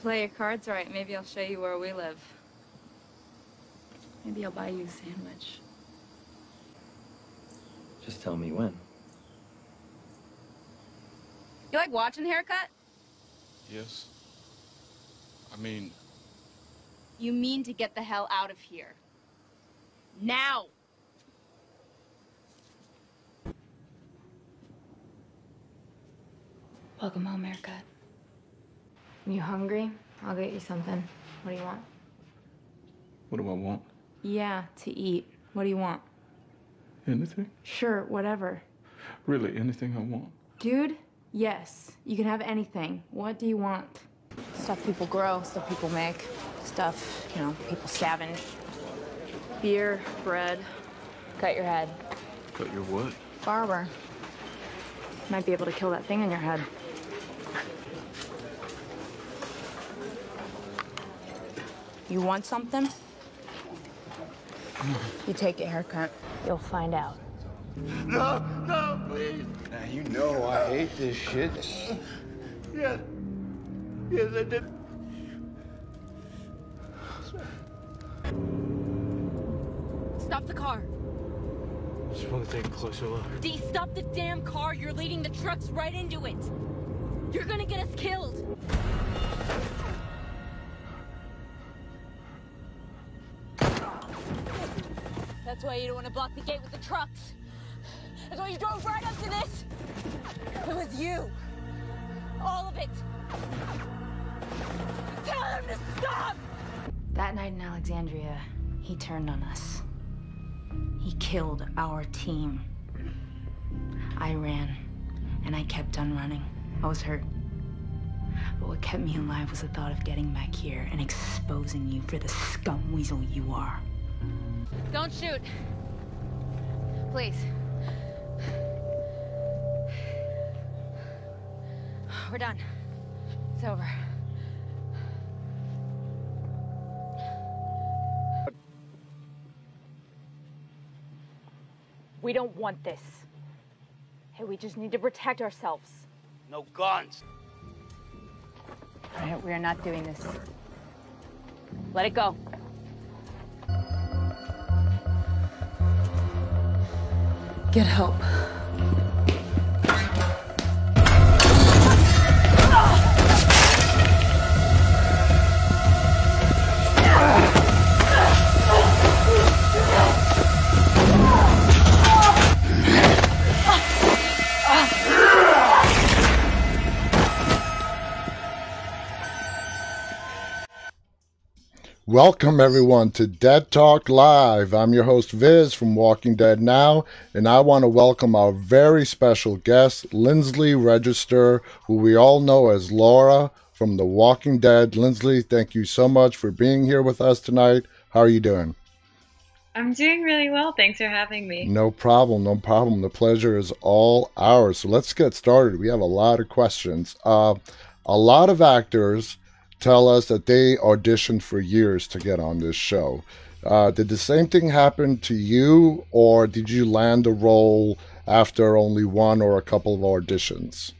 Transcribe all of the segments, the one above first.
play your cards right, maybe I'll show you where we live. Maybe I'll buy you a sandwich. Just tell me when. You like watching haircut? Yes. I mean, You mean to get the hell out of here. Now! Welcome home, haircut. You hungry? I'll get you something. What do you want? what do I want? Yeah, to eat. What do you want? Anything? Sure, whatever. Really, anything I want. Dude, yes. You can have anything. What do you want? Stuff people grow, stuff people make, stuff, you know, people scavenge. Beer, bread. Cut your head. Cut your what? Barber. Might be able to kill that thing in your head. You want something? You take a haircut. You'll find out. No, no, please. Now you know I hate this shit. Yes. Yes, I did. Stop the car. Just want to take a closer look. D, stop the damn car. You're leading the trucks right into it. You're gonna get us killed. That's why you don't want to block the gate with the trucks. That's why you drove right up to this. It was you. All of it. Tell them to stop! That night in Alexandria, he turned on us. He killed our team. I ran, and I kept on running. I was hurt. But what kept me alive was the thought of getting back here and exposing you for the scum weasel you are. Don't shoot. Please. We're done. It's over. We don't want this. Hey, we just need to protect ourselves. No guns. All right, we are not doing this. Let it go. Get help. Welcome everyone to Dead Talk Live. I'm your host Viz from Walking Dead Now, and I want to welcome our very special guest, Lindsley Register, who we all know as Laura from The Walking Dead. Lindsley, thank you so much for being here with us tonight. How are you doing? I'm doing really well. Thanks for having me. No problem, no problem. The pleasure is all ours. So let's get started. We have a lot of questions. Uh, a lot of actors tell us that they auditioned for years to get on this show. Uh, did the same thing happen to you, or did you land a role after only one or a couple of auditions?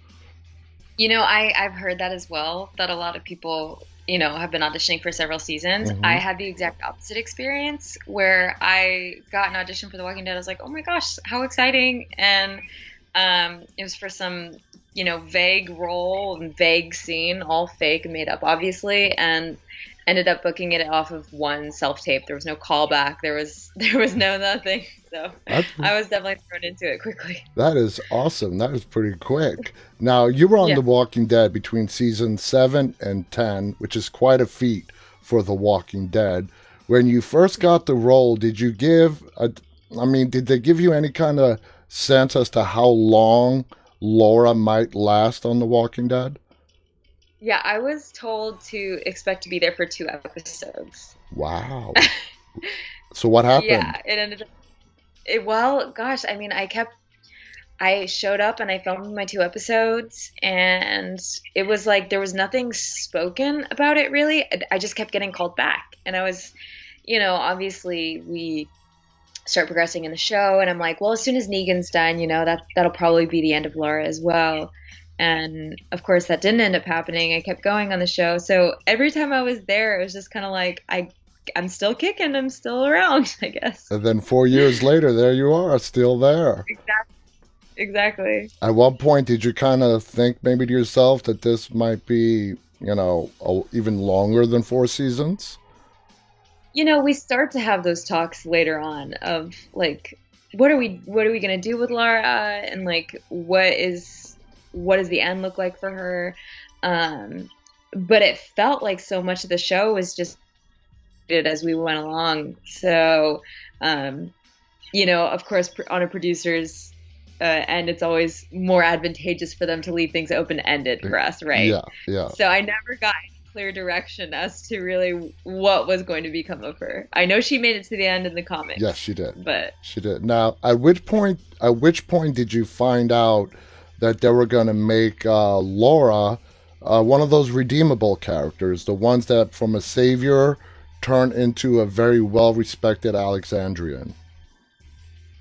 You know, I, I've heard that as well, that a lot of people, you know, have been auditioning for several seasons. Mhm. I had the exact opposite experience where I got an audition for The Walking Dead. I was like, oh my gosh, how exciting. And um, it was for some, you know, vague role and vague scene, all fake and made up, obviously. And ended up booking it off of one self tape. There was no callback. There was there was no nothing. So That's- I was definitely thrown into it quickly. That is awesome. That is pretty quick. Now, you were on Yeah. The Walking Dead between season 7 and 10, which is quite a feat for The Walking Dead. When you first got the role, did you give, a, I mean, did they give you any kind of sense as to how long Laura might last on The Walking Dead? Yeah, I was told to expect to be there for two episodes. Wow. so what happened? Yeah, it ended up. It, well, gosh, I mean, I kept. I showed up and I filmed my two episodes, and it was like there was nothing spoken about it really. I- I just kept getting called back, and I was, you know, obviously we start progressing in the show, and I'm like, well, as soon as Negan's done, you know, that that'll probably be the end of Laura as well. and of course that didn't end up happening. I kept going on the show, so every time I was there, it was just kind of like I I'm still kicking. I'm still around, I guess. And then four years later, there you are, still there. Exactly. Exactly. At what point, did you kind of think maybe to yourself that this might be, you know, a, even longer than four seasons? You know, we start to have those talks later on of like, what are we, what are we gonna do with Laura, and like, what is, what does the end look like for her? Um, but it felt like so much of the show was just as we went along. So, um, you know, of course, on a producer's uh, end, it's always more advantageous for them to leave things open ended for us, right? Yeah, yeah. So I never got clear direction as to really what was going to become of her. I know she made it to the end in the comics. Yes, she did. But she did. Now, at which point? At which point did you find out that they were going to make uh, Laura uh, one of those redeemable characters, the ones that from a savior turn into a very well respected Alexandrian?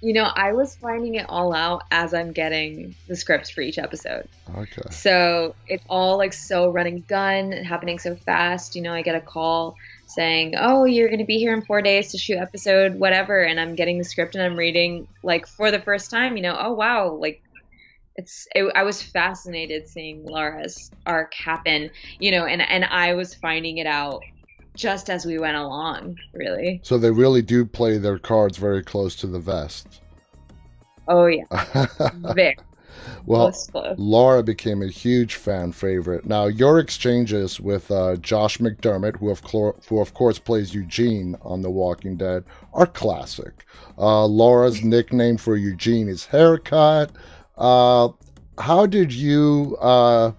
You know, I was finding it all out as I'm getting the scripts for each episode. Okay. So it's all like so running gun, and happening so fast. You know, I get a call saying, "Oh, you're going to be here in four days to shoot episode whatever," and I'm getting the script and I'm reading like for the first time. You know, oh wow, like it's it, I was fascinated seeing Laura's arc happen. You know, and and I was finding it out just as we went along, really. So they really do play their cards very close to the vest. Oh yeah, very. Well, Laura became a huge fan favorite. Now, your exchanges with uh, Josh McDermitt, who of, who of course plays Eugene on The Walking Dead, are classic. Uh, Laura's nickname for Eugene is Haircut. Uh, how did you uh,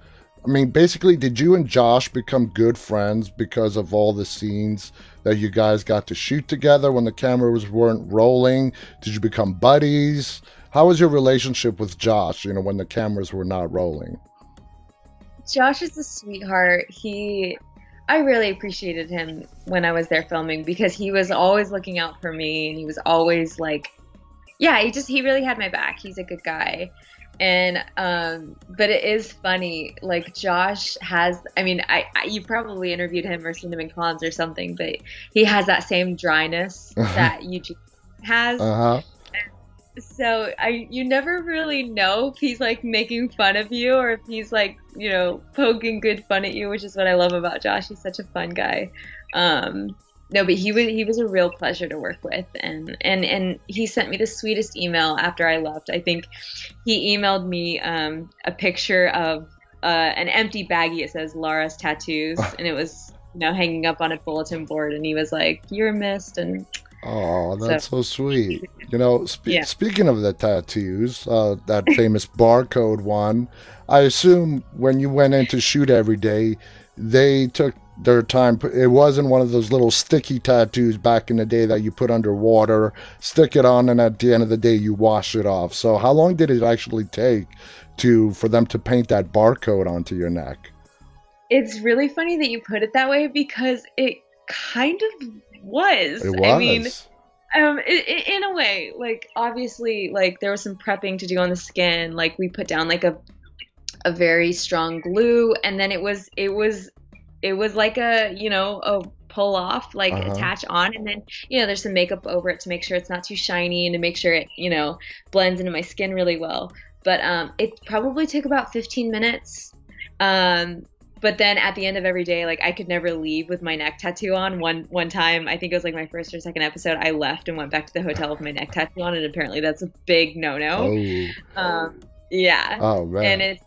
I mean, basically, did you and Josh become good friends because of all the scenes that you guys got to shoot together when the cameras weren't rolling? Did you become buddies? How was your relationship with Josh, you know, when the cameras were not rolling? Josh is a sweetheart. He I really appreciated him when I was there filming because he was always looking out for me and he was always like yeah, he just he really had my back. He's a good guy and um but it is funny like josh has i mean I, I, you probably interviewed him or seen him in cons or something but he has that same dryness that eugene has. Uh-huh. So i you never really know if he's like making fun of you or if he's like you know poking good fun at you which is what i love about josh. He's such a fun guy. Um no, but he was he was a real pleasure to work with, and and and he sent me the sweetest email after I left. I think he emailed me um, a picture of uh, an empty baggie. It says Laura's tattoos, and it was you know hanging up on a bulletin board, and he was like, "You're missed," and Oh, that's so, so sweet. You know, spe- yeah. speaking of the tattoos, uh, that famous barcode one, I assume when you went in to shoot every day, they took their time. It wasn't one of those little sticky tattoos back in the day that you put underwater, stick it on, and at the end of the day you wash it off. So how long did it actually take to for them to paint that barcode onto your neck? It's really funny that you put it that way because it kind of was. It was. I mean, um, it, it, in a way, like obviously, like there was some prepping to do on the skin. Like we put down like a a very strong glue, and then it was it was it was like a you know a pull off like uh-huh. attach on and then you know there's some makeup over it to make sure it's not too shiny and to make sure it you know blends into my skin really well. But um, it probably took about 15 minutes um, but then at the end of every day like i could never leave with my neck tattoo on. One one time i think it was like my first or second episode i left and went back to the hotel with my neck tattoo on and apparently that's a big no-no. Oh. um, yeah. Oh man. And it's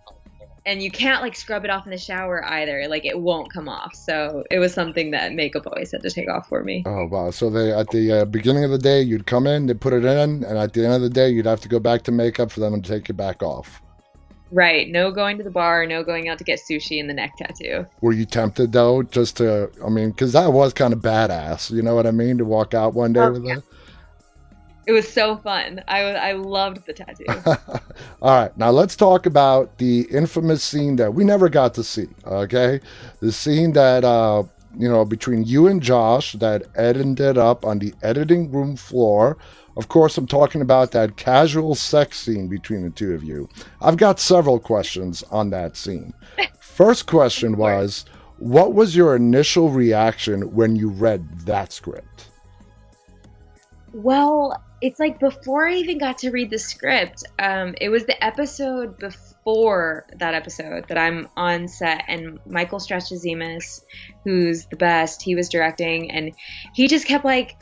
and you can't like scrub it off in the shower either. Like it won't come off. So it was something that makeup always had to take off for me. Oh wow! So they at the uh, beginning of the day you'd come in, they put it in, and at the end of the day you'd have to go back to makeup for them to take it back off. Right. No going to the bar. No going out to get sushi and the neck tattoo. Were you tempted though, just to? I mean, because that was kind of badass. You know what I mean? To walk out one day oh, with yeah. it. It was so fun. I I loved the tattoo. All right, now let's talk about the infamous scene that we never got to see. Okay, the scene that uh, you know between you and Josh that ended up on the editing room floor Of course, I'm talking about that casual sex scene between the two of you. I've got several questions on that scene. First question was What was your initial reaction when you read that script? Well, it's like before I even got to read the script, um, it was the episode before that episode that I'm on set, and Michael Satrazemis, who's the best, he was directing, and he just kept like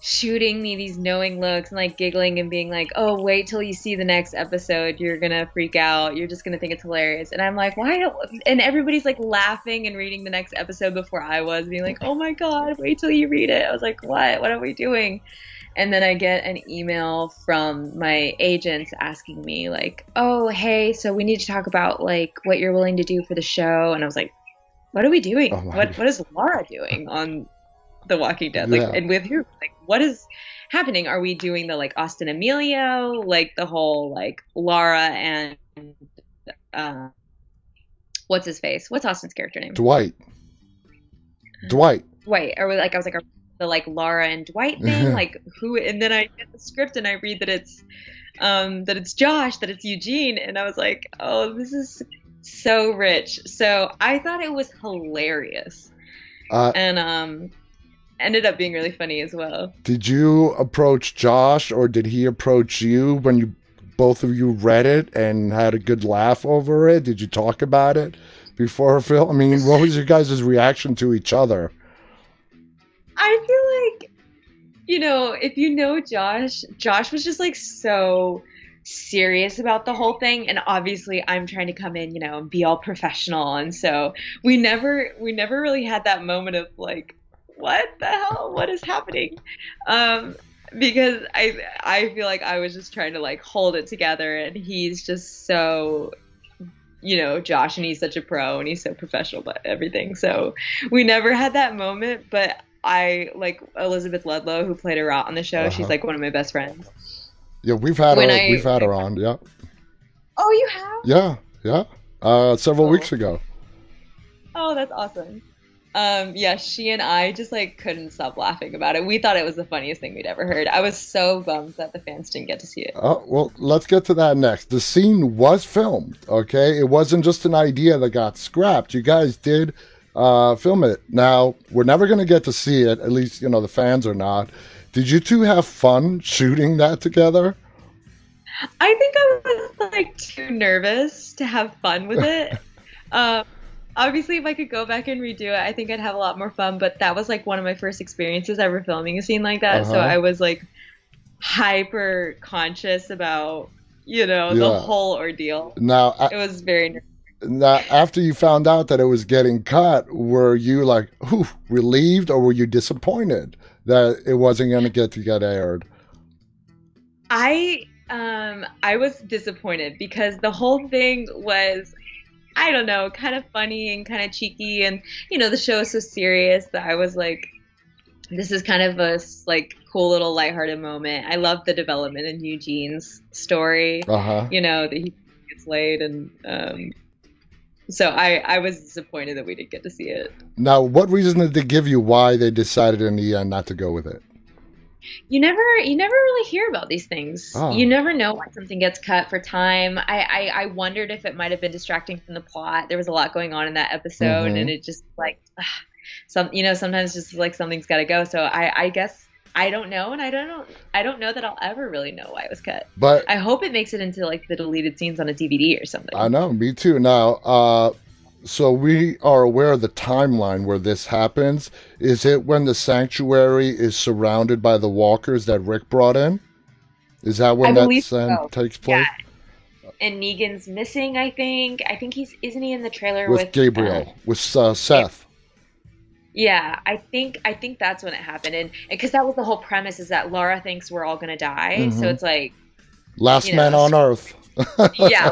shooting me these knowing looks and like giggling and being like, "Oh, wait till you see the next episode. You're gonna freak out. You're just gonna think it's hilarious." And I'm like, "Why?" Don't... And everybody's like laughing and reading the next episode before I was, being like, "Oh my god, wait till you read it." I was like, "What? What are we doing?" And then I get an email from my agents asking me like, "Oh, hey, so we need to talk about like what you're willing to do for the show." And I was like, "What are we doing? Oh what God. what is Laura doing on The Walking Dead? Like, Yeah. and with who? Like, what is happening? Are we doing the like Austin Amelio, like the whole like Laura and uh, what's his face? What's Austin's character name? Dwight. Dwight. Wait, or like I was like are the like Laura and Dwight thing, like who? And then I get the script and I read that it's um that it's Josh, that it's Eugene, and I was like, oh, this is so rich. So I thought it was hilarious, Uh, and um ended up being really funny as well. did you approach Josh or did he approach you when you both of you read it and had a good laugh over it? Did you talk about it before film? I mean, what was your guys' reaction to each other? I feel like, you know, if you know Josh, Josh was just like so serious about the whole thing and obviously I'm trying to come in, you know, and be all professional and so we never we never really had that moment of like what the hell what is happening um because I I feel like I was just trying to like hold it together and he's just so you know Josh and he's such a pro and he's so professional about everything so we never had that moment but I like Elizabeth Ludlow who played Arat on the show she's Uh-huh. like one of my best friends Yeah, we've had When her. I- we've had her on. Yeah, oh you have yeah, yeah. Uh, several Oh. weeks ago. oh that's awesome um yeah she and I just like couldn't stop laughing about it we thought it was the funniest thing we'd ever heard I was so bummed that the fans didn't get to see it Oh, well, let's get to that next. The scene was filmed, okay? It wasn't just an idea that got scrapped. You guys did uh, film it. Now, we're never going to get to see it, at least, you know, the fans are not. Did you two have fun shooting that together? I think I was like too nervous to have fun with it. um, obviously, if I could go back and redo it, I think I'd have a lot more fun. But that was like one of my first experiences ever filming a scene like that, so Uh-huh. I was like hyper conscious about you know the whole ordeal. Now, a- It was very nervous. now, after you found out that it was getting cut, were you like, whew, relieved or were you disappointed that it wasn't going to get to get aired? I um I was disappointed because the whole thing was I don't know, kind of funny and kind of cheeky and you know the show is so serious that I was like this is kind of a like cool little lighthearted moment. I love the development in Eugene's story. Uh huh. You know that he gets laid and um so I I was disappointed that we didn't get to see it. Now, what reason did they give you why they decided in the end not to go with it? You never you never really hear about these things Oh. you never know why something gets cut for time I, I i wondered if it might have been distracting from the plot there was a lot going on in that episode Mhm. and it just like ugh, some you know sometimes just like something's got to go so i i guess i don't know and i don't know i don't know that i'll ever really know why it was cut But i hope it makes it into like the deleted scenes on a dvd or something I know, me too. Now, uh, so we are aware of the timeline where this happens. Is it when the sanctuary is surrounded by the walkers that Rick brought in? Is that when that scene so. takes place and negan's missing i think i think he's isn't he in the trailer with, with, Gabriel, uh, with uh, Seth? Yeah, I think I think that's when it happened, and because that was the whole premise is that Laura thinks we're all gonna die, Mhm. so it's like, Last man know, on Earth. yeah,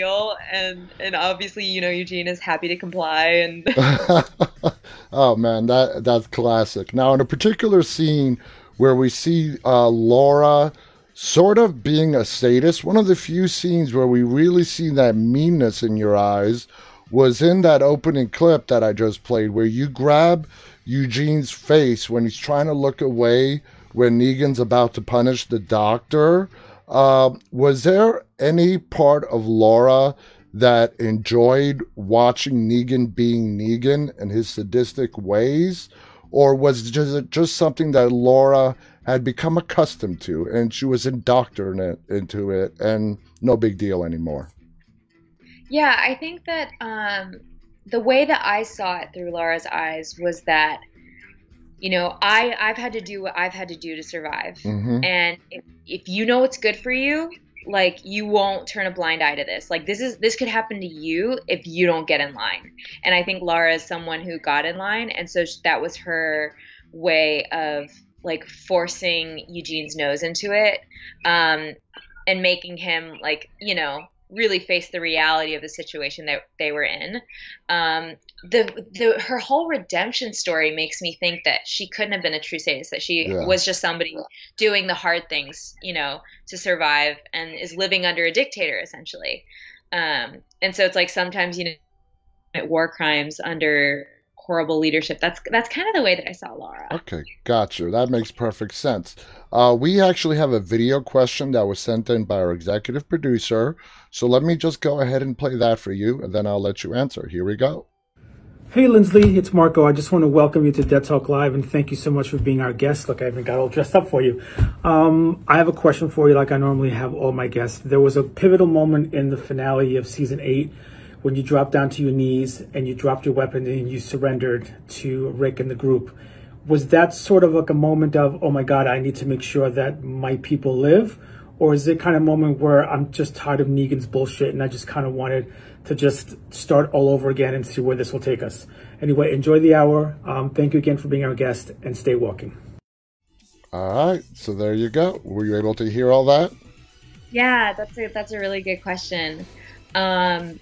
deal, and and obviously you know Eugene is happy to comply, and oh man, that that's classic. Now, in a particular scene where we see uh, Laura sort of being a sadist, one of the few scenes where we really see that meanness in your eyes was in that opening clip that I just played, where you grab Eugene's face when he's trying to look away when Negan's about to punish the doctor. Uh, was there any part of Laura that enjoyed watching Negan being Negan and his sadistic ways? Or was it just, just something that Laura had become accustomed to and she was indoctrinated into it and no big deal anymore? Yeah, I think that um, the way that I saw it through Laura's eyes was that, you know, I I've had to do what I've had to do to survive, Mhm. and if, if you know what's good for you, like you won't turn a blind eye to this. Like this is this could happen to you if you don't get in line. And I think Laura is someone who got in line, and so that was her way of like forcing Eugene's nose into it, um, and making him like you know really face the reality of the situation that they were in. Um, the the her whole redemption story makes me think that she couldn't have been a true sadist. That she Yeah. was just somebody doing the hard things, you know, to survive, and is living under a dictator essentially. Um, and so it's like sometimes you know, war crimes under horrible leadership. That's that's kind of the way that I saw Laura. Okay, gotcha. That makes perfect sense. Uh, we actually have a video question that was sent in by our executive producer. So let me just go ahead and play that for you, and then I'll let you answer. Here we go. Hey Lindsley, it's Marco. I just want to welcome you to Dead Talk Live and thank you so much for being our guest. Look, I even got all dressed up for you. Um, I have a question for you, like I normally have all my guests. There was a pivotal moment in the finale of season eight when you dropped down to your knees and you dropped your weapon and you surrendered to Rick and the group. Was that sort of like a moment of, oh my God, I need to make sure that my people live? Or is it kind of a moment where I'm just tired of Negan's bullshit and I just kind of wanted to just start all over again and see where this will take us? Anyway, enjoy the hour. Um, thank you again for being our guest and stay walking. All right, so there you go. Were you able to hear all that? Yeah, that's a that's a really good question. Um,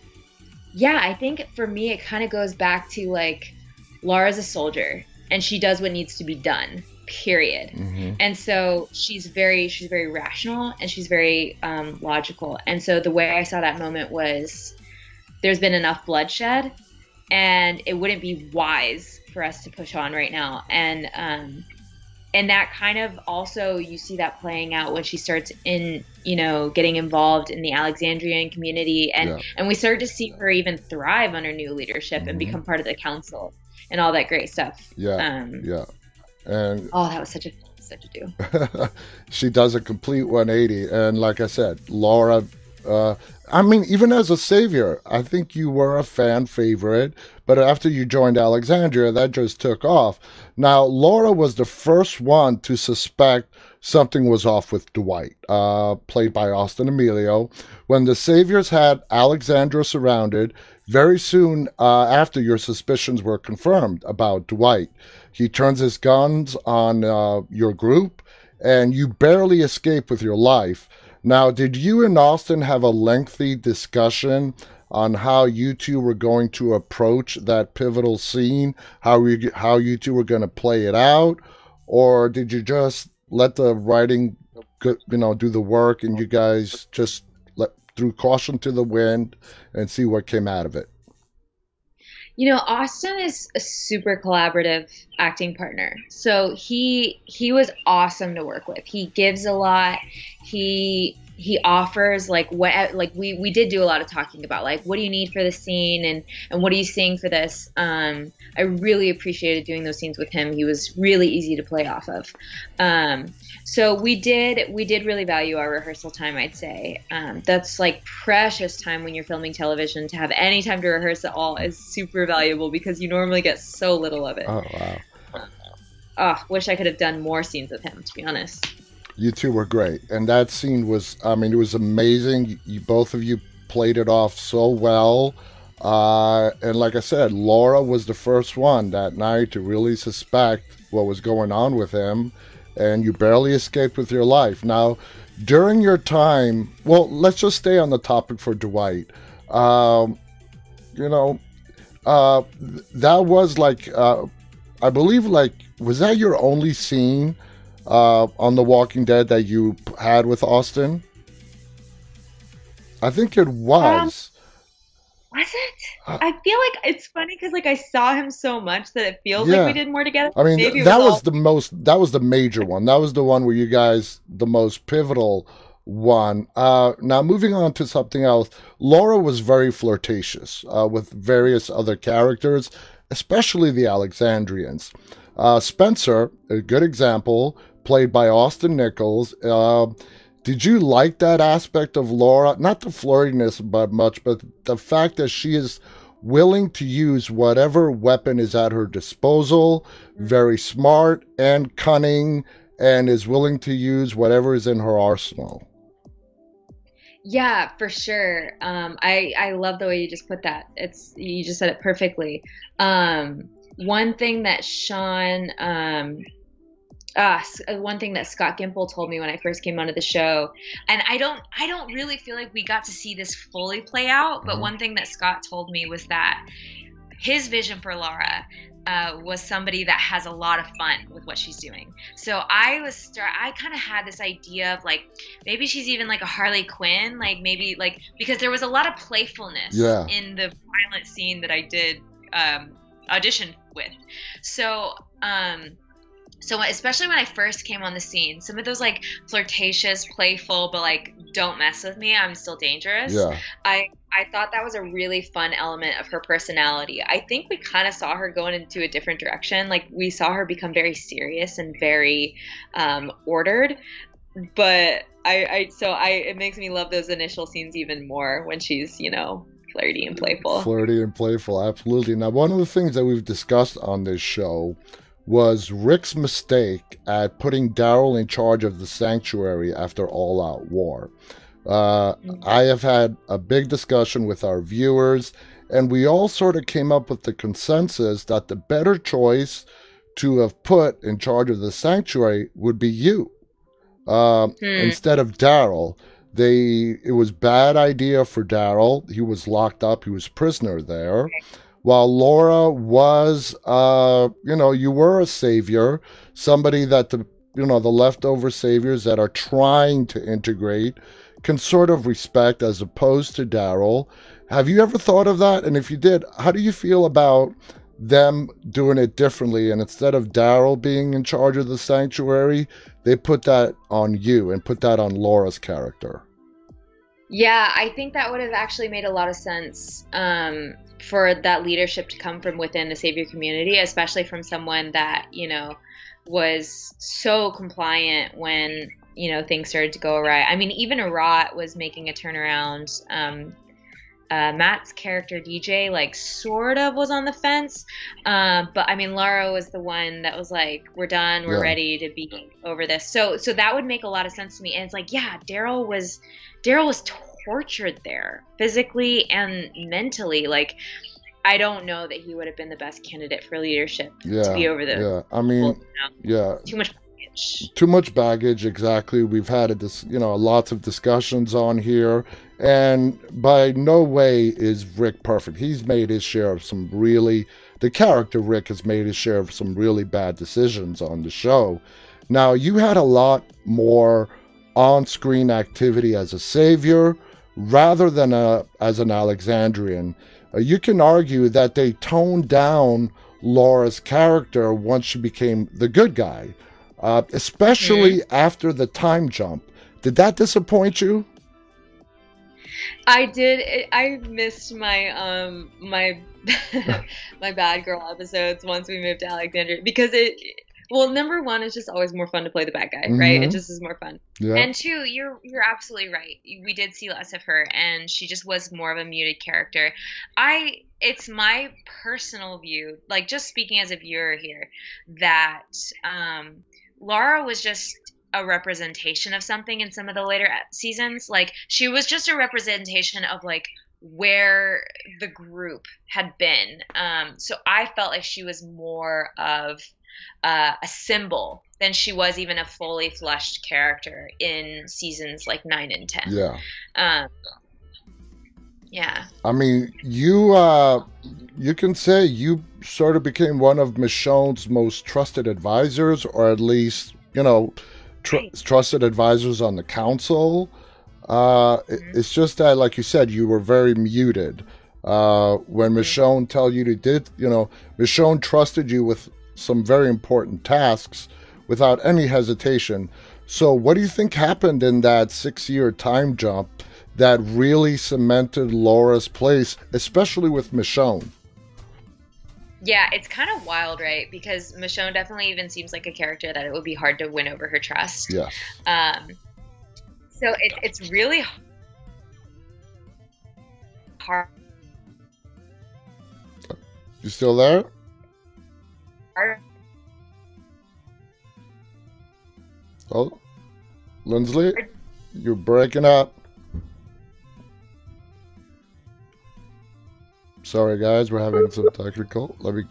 yeah, I think for me it kind of goes back to like Laura's a soldier and she does what needs to be done. Period. And so she's very she's very rational and she's very um, logical. And so the way I saw that moment was there's been enough bloodshed and it wouldn't be wise for us to push on right now. And um, and that kind of also you see that playing out when she starts in you know getting involved in the alexandrian community and Yeah. and we start to see her even thrive under new leadership and become part of the council and all that great stuff Yeah, um yeah. And oh that was such a such a do she does a complete 180 and like i said laura uh, i mean even as a savior i think you were a fan favorite but after you joined alexandria that just took off now laura was the first one to suspect something was off with dwight uh, played by austin amelio when the saviors had alexandria surrounded very soon uh, after your suspicions were confirmed about dwight he turns his guns on uh, your group and you barely escape with your life. Now, did you and Austin have a lengthy discussion on how you two were going to approach that pivotal scene? How you how you two were going to play it out, or did you just let the writing, you know, do the work, and you guys just let threw caution to the wind and see what came out of it? You know, Austin is a super collaborative acting partner. So he he was awesome to work with. He gives a lot. He he offers like what like we we did do a lot of talking about like what do you need for the scene and and what are you seeing for this? Um i really appreciated doing those scenes with him. He was really easy to play off of. Um so we did we did really value our rehearsal time i'd say. Um, that's like precious time when you're filming television to have any time to rehearse at all is super valuable because you normally get so little of it. Oh wow. oh wish i could have done more scenes with him to be honest You two were great, and that scene was, I mean, it was amazing. You both of you played it off so well. Uh, and like I said, Laura was the first one that night to really suspect what was going on with him, and you barely escaped with your life. Now, during your time, well, let's just stay on the topic for Dwight. Um, you know, uh, that was like, uh, I believe, like, was that your only scene? Uh, on The Walking Dead that you had with Austin? I think it was. Was it? Uh, I feel like it's funny because like I saw him so much that it feels Yeah. like we did more together. I mean, that was all- the most. That was the major one. That was the one where you guys the most pivotal one. Uh, now moving on to something else. Laura was very flirtatious uh, with various other characters, especially the Alexandrians. Uh, Spencer, a good example, played by Austin Nichols. Uh, did you like that aspect of Laura? Not the flirtiness, but much, but the fact that she is willing to use whatever weapon is at her disposal, very smart and cunning, and is willing to use whatever is in her arsenal. Yeah, for sure. Um, I I love the way you just put that. It's you just said it perfectly. Um, one thing that Sean, um, uh, uh, one thing that Scott Gimple told me when I first came onto the show, and I don't I don't really feel like we got to see this fully play out. But Mhm. one thing that Scott told me was that his vision for Laura uh, was somebody that has a lot of fun with what she's doing. So I was start I kind of had this idea of like maybe she's even like a Harley Quinn, like maybe like because there was a lot of playfulness Yeah. in the violent scene that I did um, audition with. So um so especially when I first came on the scene, some of those like flirtatious, playful, but like don't mess with me, I'm still dangerous. Yeah, I I thought that was a really fun element of her personality. I think we kind of saw her going into a different direction. Like we saw her become very serious and very um, ordered. But I, I so I it makes me love those initial scenes even more when she's you know flirty and playful. flirty and playful, absolutely. Now, one of the things that we've discussed on this show was Rick's mistake at putting Daryl in charge of the sanctuary after All Out War. Uh, I have had a big discussion with our viewers, and we all sort of came up with the consensus that the better choice to have put in charge of the sanctuary would be you um, Hmm. instead of Daryl. They it was bad idea for Daryl. He was locked up. He was prisoner there. While Laura was, uh, you know, you were a savior, somebody that the you know the leftover saviors that are trying to integrate can sort of respect as opposed to Daryl. Have you ever thought of that? And if you did, how do you feel about them doing it differently? And instead of Daryl being in charge of the sanctuary, they put that on you and put that on Laura's character. Yeah, I think that would have actually made a lot of sense um, for that leadership to come from within the Savior community, especially from someone that, you know, was so compliant when, you know, things started to go awry. I mean, even Arat was making a turnaround. Um, uh, Matt's character, DJ, like, sort of was on the fence. Um, but I mean, Laura was the one that was like, we're done, we're Yeah. ready to be over this. So, so that would make a lot of sense to me. And it's like, yeah, Daryl was Daryl was tortured there physically and mentally. Like, I don't know that he would have been the best candidate for leadership Yeah. to be over the Yeah. I mean, yeah. too much baggage. too much baggage exactly we've had a dis- you know lots of discussions on here and by no way is rick perfect he's made his share of some really the character rick has made his share of some really bad decisions on the show now you had a lot more on-screen activity as a savior rather than a, as an alexandrian Uh, you can argue that they toned down laura's character once she became the good guy uh, especially after the time jump. Did that disappoint you? I did. I missed my um my my bad girl episodes once we moved to Alexandria because it. Well, number one, it's just always more fun to play the bad guy, right? It just is more fun. Yeah. And two, you're you're absolutely right. We did see less of her, and she just was more of a muted character. I it's my personal view, like just speaking as a viewer here, that um, Laura was just a representation of something in some of the later seasons. Like she was just a representation of like where the group had been. Um, so I felt like she was more of uh, a symbol than she was even a fully fleshed character in seasons like nine and ten. Yeah. Um, yeah. I mean, you uh, you can say you sort of became one of Michonne's most trusted advisors, or at least you know, tr- Right. trusted advisors on the council. Uh, it- it's just that, like you said, you were very muted. Uh, when Michonne tell you to did, you know, Michonne trusted you with some very important tasks without any hesitation. So, what do you think happened in that six-year time jump that really cemented Laura's place, especially with Michonne? Yeah, it's kind of wild, right? Because Michonne definitely even seems like a character that it would be hard to win over her trust. Yes. Um, so it, it's really hard. You still there? Oh, Lindsley, you're breaking up. Sorry, guys, we're having some technical. Let me.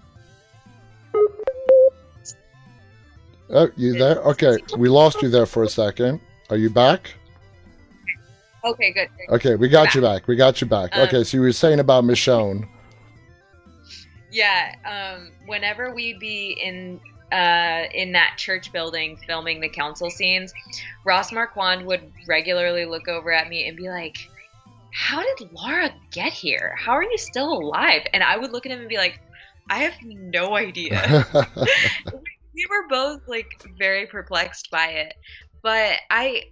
Oh, you there? Okay, we lost you there for a second. Are you back? Okay, good. Okay, we got you back. We got you back. Um, Okay, so you were saying about Michonne. Yeah, um, whenever we'd be in uh, in that church building filming the council scenes, Ross Marquand would regularly look over at me and be like, "How did Laura get here? How are you still alive?" And I would look at him and be like, "I have no idea." we were both like very perplexed by it, but I,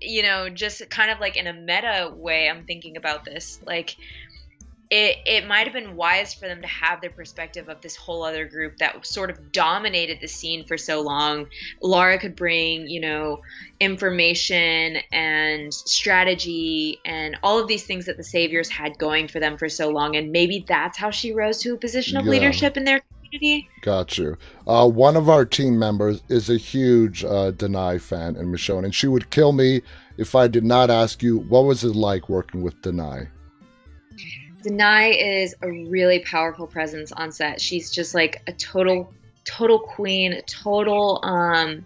you know, just kind of like in a meta way, I'm thinking about this, like it, it might have been wise for them to have their perspective of this whole other group that sort of dominated the scene for so long. Laura could bring, you know, information and strategy and all of these things that the Saviors had going for them for so long. And maybe that's how she rose to a position of Yeah. leadership in their community. Got you. Uh, one of our team members is a huge uh, Danai fan and Michonne, and she would kill me if I did not ask you what was it like working with Danai. Danai is a really powerful presence on set. She's just like a total total queen, total um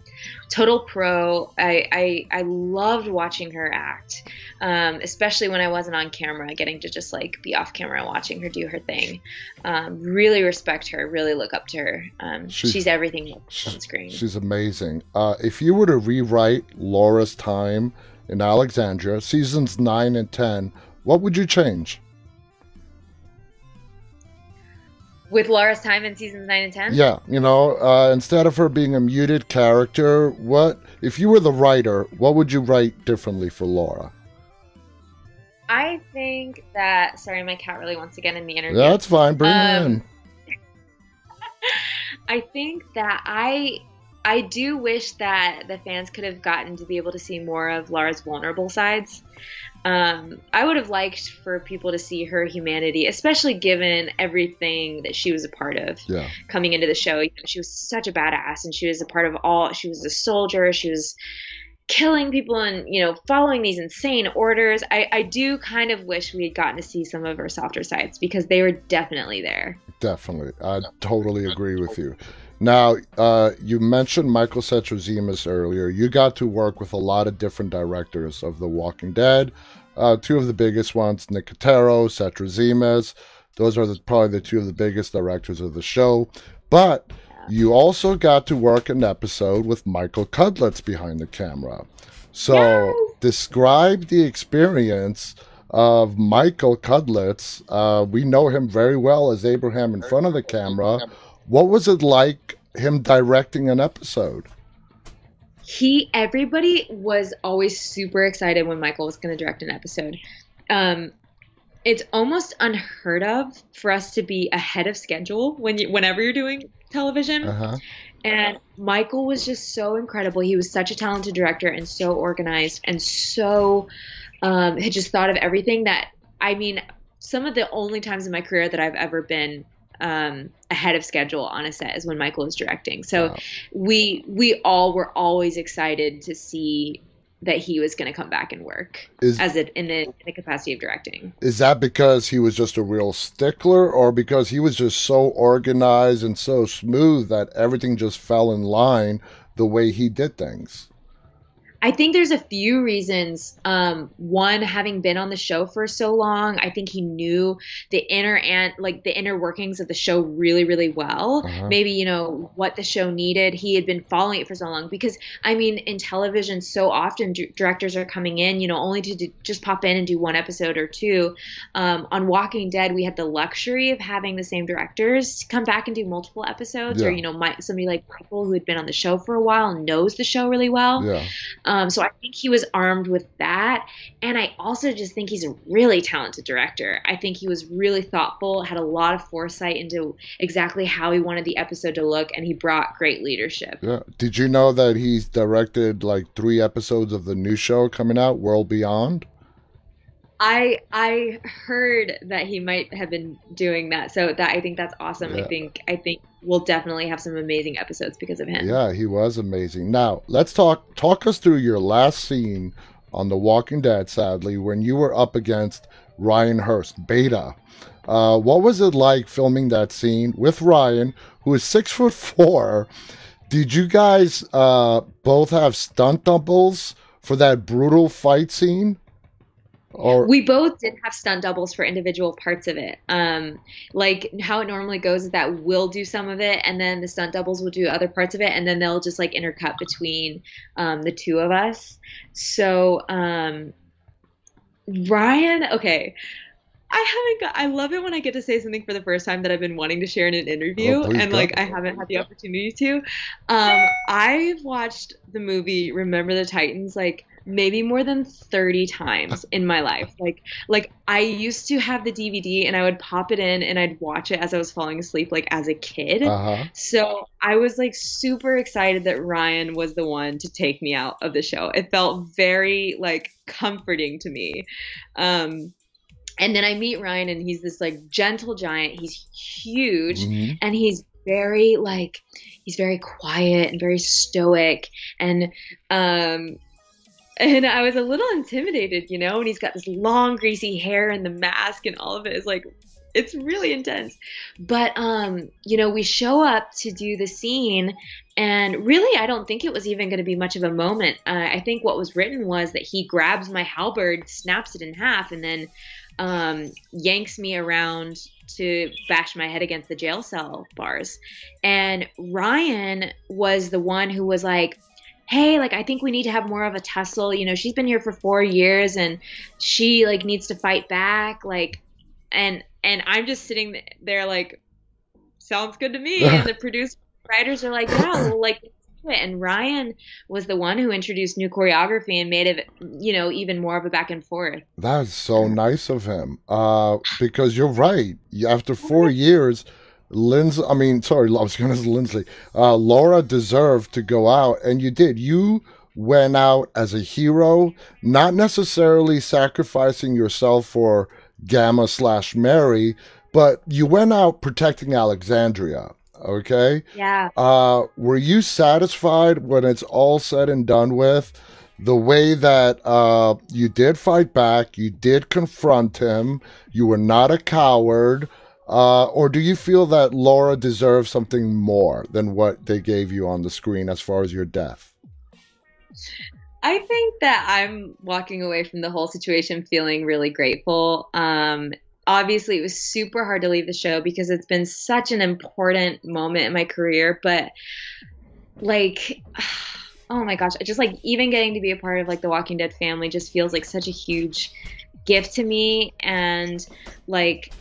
total pro. I I, I loved watching her act. Um, especially when I wasn't on camera, getting to just like be off camera watching her do her thing. Um, really respect her, really look up to her. Um, She's- she's, everything on screen. She's amazing. Uh, if you were to rewrite Laura's time in Alexandria, seasons 9 and 10, what would you change? With Laura's time in seasons nine and ten. Yeah, you know, uh, instead of her being a muted character, what if you were the writer, what would you write differently for Laura? I think that sorry, my cat really wants to get in the interview. Yeah, that's fine. Bring her Um, in. I think that I I do wish that the fans could have gotten to be able to see more of Laura's vulnerable sides. Um, I would have liked for people to see her humanity, especially given everything that she was a part of Yeah. coming into the show. She was such a badass, and she was a part of all. She was a soldier. She was killing people and you know following these insane orders. I, I do kind of wish we had gotten to see some of her softer sides because they were definitely there. Definitely. I totally agree with you. Now, uh, you mentioned Michael Satrazemis earlier. You got to work with a lot of different directors of The Walking Dead. Uh, two of the biggest ones, Nicotero, Satrazemis. Those are the, probably the two of the biggest directors of the show. But you also got to work an episode with Michael Cudlitz behind the camera. So, describe the experience of Michael Cudlitz. Uh, we know him very well as Abraham in front of the camera. What was it like him directing an episode? he everybody was always super excited when michael was going to direct an episode um it's almost unheard of for us to be ahead of schedule when you whenever you're doing television Uh-huh. and michael was just so incredible he was such a talented director and so organized and so um had just thought of everything that i mean some of the only times in my career that i've ever been um, ahead of schedule on a set is when Michael is directing. So Wow. we we all were always excited to see that he was going to come back and work Is- as it in the, in the capacity of directing. Is that because he was just a real stickler, or because he was just so organized and so smooth that everything just fell in line the way he did things? I think there's a few reasons. Um, one, having been on the show for so long, I think he knew the inner and like the inner workings of the show really, really well. Uh-huh. Maybe you know what the show needed. He had been following it for so long because I mean, in television, so often d- directors are coming in, you know, only to do, just pop in and do one episode or two. Um, on Walking Dead, we had the luxury of having the same directors come back and do multiple episodes, or you know, my, somebody like Michael who had been on the show for a while and knows the show really well. Yeah. Um, so I think he was armed with that. And I also just think he's a really talented director. I think he was really thoughtful, had a lot of foresight into exactly how he wanted the episode to look, and he brought great leadership. Yeah. Did you know that he's directed like three episodes of the new show coming out, World Beyond? I I heard that he might have been doing that, so that I think that's awesome. Yeah. I think I think we'll definitely have some amazing episodes because of him. Yeah, he was amazing. Now, let's talk talk us through your last scene on The Walking Dead, sadly, when you were up against Ryan Hurst, Beta. Uh, what was it like filming that scene with Ryan, who is six foot four? Did you guys uh, both have stunt doubles for that brutal fight scene? Or we both did have stunt doubles for individual parts of it. Um, like how it normally goes is that we'll do some of it, and then the stunt doubles will do other parts of it, and then they'll just like intercut between um, the two of us. So um, Ryan, okay. I haven't got. I love it when I get to say something for the first time that I've been wanting to share in an interview, Oh, and like I haven't had the opportunity to. Um, I've watched the movie Remember the Titans like maybe more than 30 times in my life. Like like I used to have the DVD and I would pop it in and I'd watch it as I was falling asleep like as a kid. uh huh. So I was like super excited that Ryan was the one to take me out of the show. It felt very like comforting to me. Um and then I meet Ryan and he's this like gentle giant. He's huge Mhm. and he's very like he's very quiet and very stoic and um and I was a little intimidated, you know, and he's got this long greasy hair and the mask and all of it is like it's really intense. But um, you know, we show up to do the scene and really I don't think it was even going to be much of a moment. Uh, I think what was written was that he grabs my halberd, snaps it in half and then um, yanks me around to bash my head against the jail cell bars. And Ryan was the one who was like, hey like i think we need to have more of a tussle you know she's been here for four years and she like needs to fight back like and and i'm just sitting there like sounds good to me and the producer writers are like yeah well like it. and ryan was the one who introduced new choreography and made it you know even more of a back and forth That's so nice of him. Uh, because you're right. After four years, Lindsay, I mean, sorry, I was going to say Lindsay. Uh, Laura deserved to go out, and you did. You went out as a hero, not necessarily sacrificing yourself for Gamma slash Mary, but you went out protecting Alexandria. Okay. yeah Uh, were you satisfied when it's all said and done with? The way that uh, you did fight back, you did confront him, you were not a coward, uh, or do you feel that Laura deserves something more than what they gave you on the screen as far as your death? I think that I'm walking away from the whole situation feeling really grateful. Um, obviously, it was super hard to leave the show because it's been such an important moment in my career. But like, oh my gosh, just like even getting to be a part of like the Walking Dead family just feels like such a huge gift to me. And like,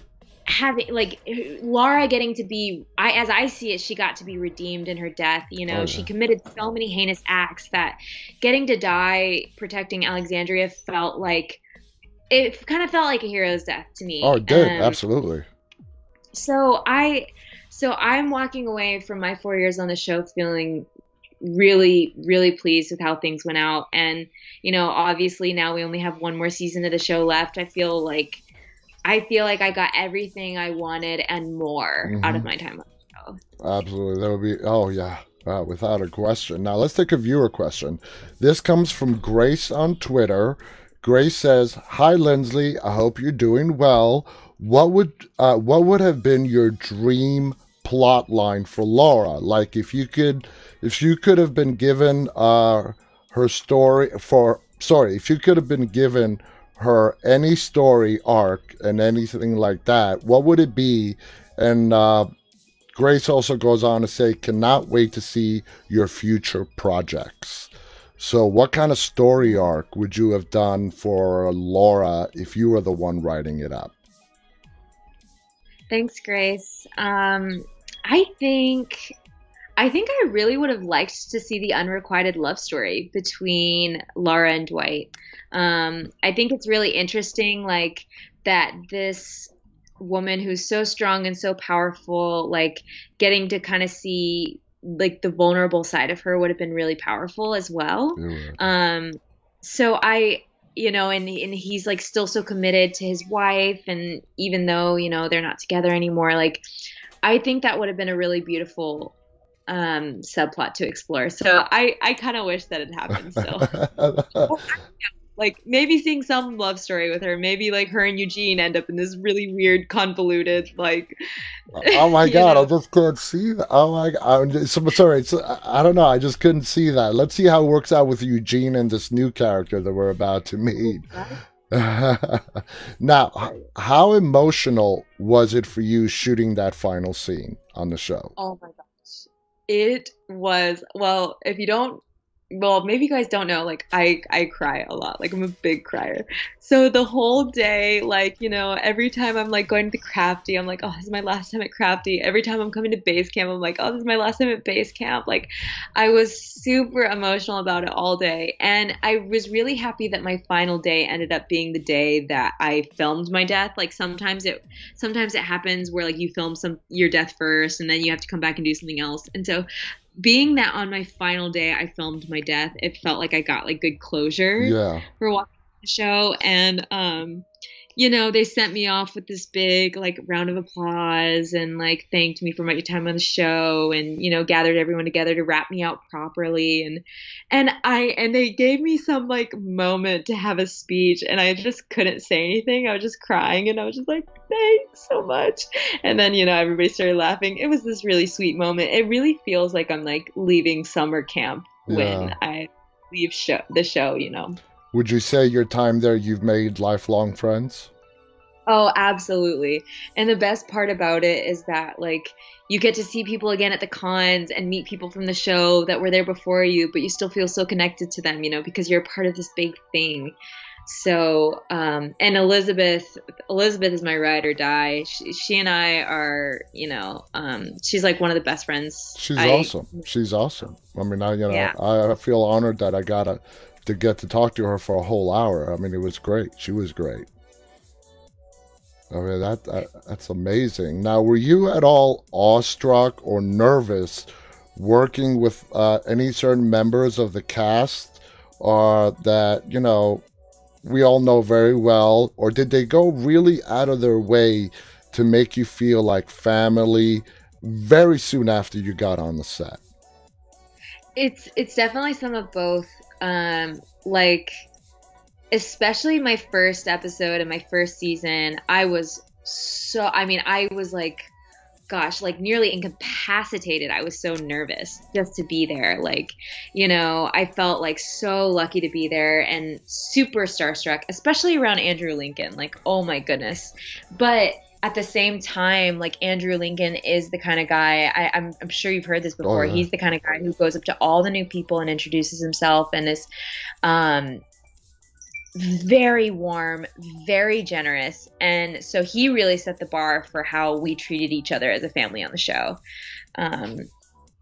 having like Laura getting to be I as I see it she got to be redeemed in her death you know? Oh, yeah. she committed so many heinous acts that getting to die protecting Alexandria felt like it kind of felt like a hero's death to me. Oh, it did, Um, absolutely. so I so I'm walking away from my 4 years on the show feeling really really pleased with how things went out. And you know obviously now we only have one more season of the show left. I feel like I feel like I got everything I wanted and more out of Mhm. my time on the show. Absolutely. That would be, oh, yeah, uh, without a question. Now, let's take a viewer question. This comes from Grace on Twitter. Grace says, Hi, Lindsley. I hope you're doing well. What would, uh, what would have been your dream plot line for Laura? Like, if you could, if you could have been given uh, her story for sorry, if you could have been given her any story arc and anything like that, what would it be? And uh, Grace also goes on to say, cannot wait to see your future projects. So, what kind of story arc would you have done for Laura if you were the one writing it up? Thanks, Grace. Um, I think I think I really would have liked to see the unrequited love story between Laura and Dwight. Um, I think it's really interesting, like that this woman who's so strong and so powerful, like getting to kind of see like the vulnerable side of her would have been really powerful as well. Yeah. Um, so I, you know, and and he's like still so committed to his wife, and even though you know they're not together anymore, like I think that would have been a really beautiful um subplot to explore. So I I kind of wish that it happened still. like maybe seeing some love story with her maybe like her and eugene end up in this really weird convoluted like oh my god, know? I just couldn't see that. Oh my god, I'm just, so- sorry. I don't know. I just couldn't see that. Let's see how it works out with Eugene and this new character that we're about to meet. now, how emotional was it for you shooting that final scene on the show? oh my gosh it was well if you don't well maybe you guys don't know like i i cry a lot. Like i'm a big crier. So the whole day like you know every time i'm like going to the crafty i'm like oh this is my last time at crafty. Every time i'm coming to base camp i'm like oh this is my last time at base camp. Like i was super emotional about it all day. And i was really happy that my final day ended up being the day that i filmed my death. Like sometimes it sometimes it happens where like you film some your death first and then you have to come back and do something else. And so being that on my final day I filmed my death, it felt like I got like good closure Yeah. for watching the show. And um, you know, they sent me off with this big like round of applause and like thanked me for my time on the show and you know gathered everyone together to wrap me out properly and and I and they gave me some like moment to have a speech and I just couldn't say anything. I was just crying and I was just like thanks so much. And then you know everybody started laughing. It was this really sweet moment. It really feels like I'm like leaving summer camp Yeah. when I leave show the show, you know. Would you say your time there you've made lifelong friends? Oh, absolutely. And the best part about it is that like you get to see people again at the cons and meet people from the show that were there before you, but you still feel so connected to them, you know, because you're a part of this big thing. So, um, and Elizabeth, Elizabeth is my ride or die. She, she and I are, you know, um, she's like one of the best friends. She's I- awesome. She's awesome. I mean, I you know, Yeah. I feel honored that I got to to get to talk to her for a whole hour. I mean, it was great. She was great. I mean, that, that that's amazing. Now, were you at all awestruck or nervous working with uh, any certain members of the cast, or that you know we all know very well, or did they go really out of their way to make you feel like family very soon after you got on the set? It's it's definitely some of both. Um, like especially my first episode and my first season, I was so I mean, I was like gosh, like nearly incapacitated. I was so nervous just to be there. Like, you know, I felt like so lucky to be there and super starstruck, especially around Andrew Lincoln. Like, oh my goodness. But at the same time, like Andrew Lincoln is the kind of guy I, I'm, I'm sure you've heard this before. yeah. He's the kind of guy who goes up to all the new people and introduces himself and is um, very warm, very generous. And so he really set the bar for how we treated each other as a family on the show. Um,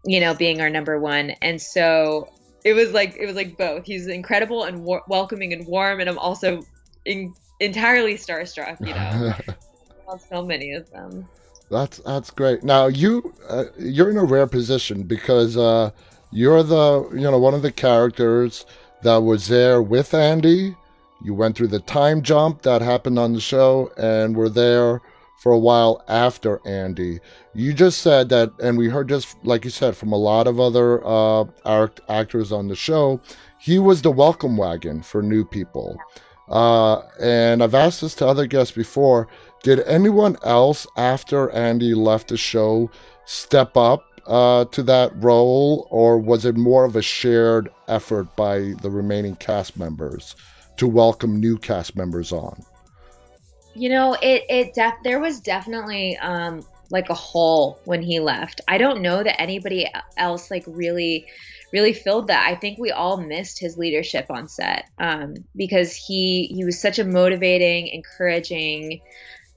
you know, being our number one. And so it was like it was like both. He's incredible and war- welcoming and warm, and I'm also in- entirely starstruck. You know, so many of them. That's that's great. Now you uh, you're in a rare position because uh, you're the you know one of the characters that was there with Andy. You went through the time jump that happened on the show and were there for a while after Andy. You just said that, and we heard just like you said from a lot of other uh, act- actors on the show. He was the welcome wagon for new people. Uh, and I've asked this to other guests before. Did anyone else after Andy left the show step up uh, to that role, or was it more of a shared effort by the remaining cast members to welcome new cast members on? You know, it it def- there was definitely um like a hole when he left. I don't know that anybody else like really really filled that. I think we all missed his leadership on set um, because he he was such a motivating, encouraging,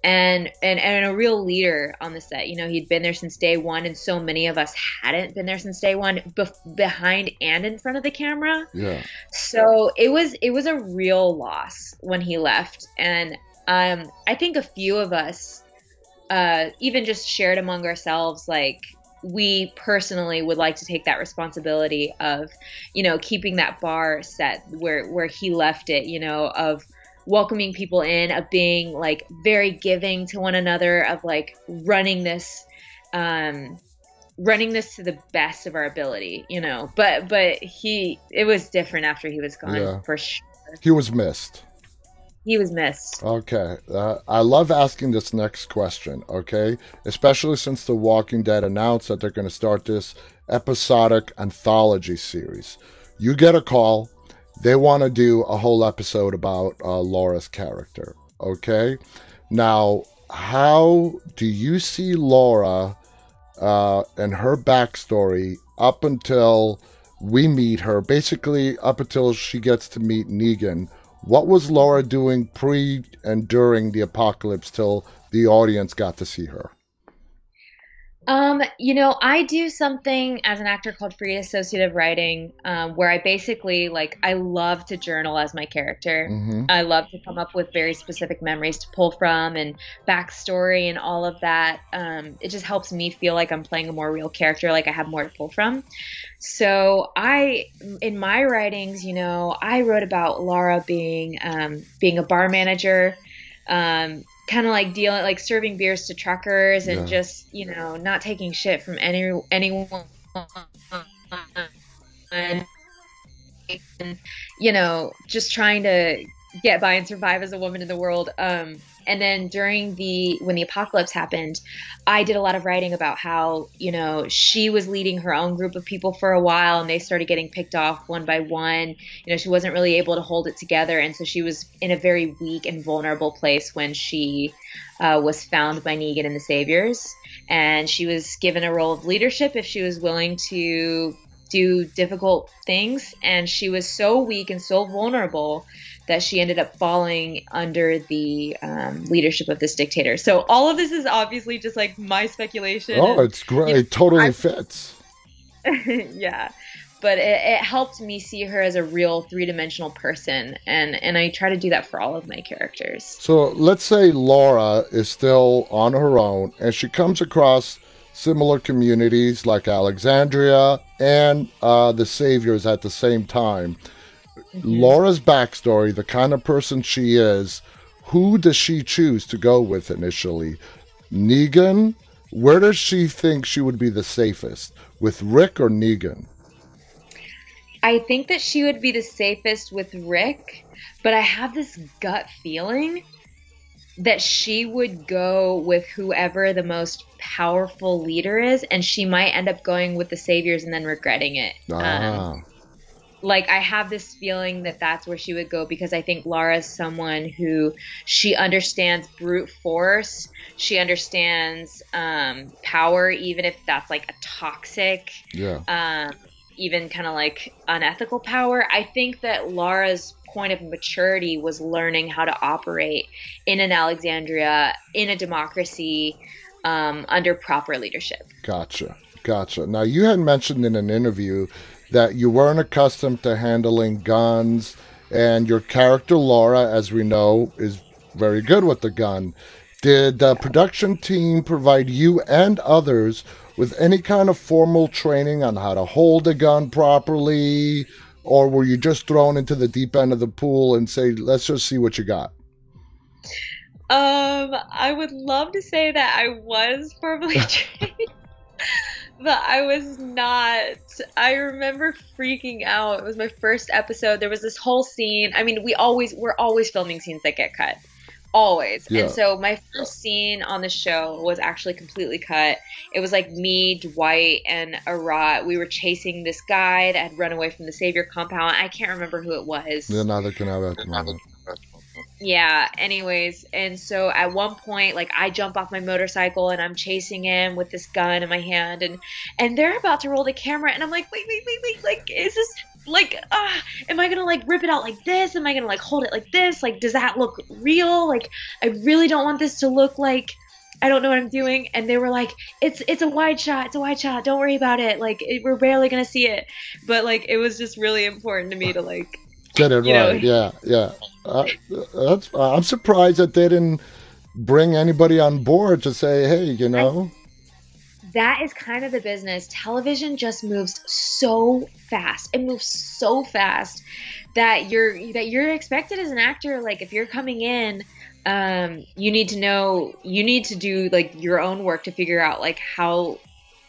and and and a real leader on the set. You know, he'd been there since day one, and so many of us hadn't been there since day one, bef- behind and in front of the camera. Yeah. So it was it was a real loss when he left, and um, I think a few of us uh, even just shared among ourselves like we personally would like to take that responsibility of you know keeping that bar set where where he left it you know of welcoming people in of being like very giving to one another of like running this um running this to the best of our ability you know but but he it was different after he was gone Yeah. for sure He was missed. he was missed Okay. Uh, I love asking this next question, okay? Especially since The Walking Dead announced that they're going to start this episodic anthology series. You get a call, they want to do a whole episode about uh, Laura's character, okay? Now, how do you see Laura uh, and her backstory up until we meet her, basically up until she gets to meet Negan? What was Laura doing pre and during the apocalypse till the audience got to see her? Um, you know, I do something as an actor called free associative writing, um, where I basically like I love to journal as my character. hmm I love to come up with very specific memories to pull from and backstory and all of that. Um, it just helps me feel like I'm playing a more real character, like I have more to pull from. So I, in my writings, you know, I wrote about Laura being um, being a bar manager. Um, kind of like dealing like serving beers to truckers and Yeah. just you know not taking shit from any anyone and you know just trying to get by and survive as a woman in the world um and then during the when the apocalypse happened i did a lot of writing about how you know she was leading her own group of people for a while and they started getting picked off one by one. You know she wasn't really able to hold it together. And so she was in a very weak and vulnerable place when she uh, was found by negan and the saviors. And she was given a role of leadership if she was willing to do difficult things. And she was so weak and so vulnerable that she ended up falling under the um, leadership of this dictator so all of this is obviously just like my speculation Oh, it's great. you know, It totally I- fits. yeah but it, it helped me see her as a real three-dimensional person and and i try to do that for all of my characters So let's say Laura is still on her own and she comes across similar communities like Alexandria and uh, the Saviors at the same time. Laura's backstory, the kind of person she is, who does she choose to go with initially? Negan? Where does she think she would be the safest? With Rick or Negan? I think that she would be the safest with Rick, but I have this gut feeling that she would go with whoever the most powerful leader is, and she might end up going with the saviors and then regretting it. Um, Ah, like I have this feeling that that's where she would go because I think Laura's someone who she understands brute force. She understands um, power, even if that's like a toxic yeah. um, even kind of like unethical power. I think that Laura's point of maturity was learning how to operate in an Alexandria, in a democracy, um, under proper leadership. Gotcha. Gotcha. Now, you had mentioned in an interview that you weren't accustomed to handling guns, and your character, Laura, as we know, is very good with the gun. Did the production team provide you and others with any kind of formal training on how to hold a gun properly? Or were you just thrown into the deep end of the pool and say, let's just see what you got? Um, I would love to say that I was formally trained, but I was not. I remember freaking out. It was my first episode. There was this whole scene. I mean, we always we're always filming scenes that get cut. always. Yeah. And so my first scene on the show was actually completely cut. It was like me, Dwight, and Arat. We were chasing this guy that had run away from the Savior compound. I can't remember who it was. Yeah, neither can I at the moment. Yeah, anyways, and so at one point like I jump off my motorcycle and I'm chasing him with this gun in my hand and and they're about to roll the camera and I'm like, "Wait, wait, wait, wait. Like is this like ah, am I to like rip it out like this? Am I to like hold it like this? Like does that look real? Like I really don't want this to look like I don't know what I'm doing. And they were like, "It's it's a wide shot. It's a wide shot. Don't worry about it. Like it, we're barely gonna see it." But like it was just really important to me to like Get it You know- right. Yeah, yeah. Uh, that's. I'm surprised that they didn't bring anybody on board to say, "Hey, you know." that is kind of the business. Television just moves so fast. It moves so fast that you're that you're expected as an actor. Like if you're coming in, um, you need to know you need to do like your own work to figure out like how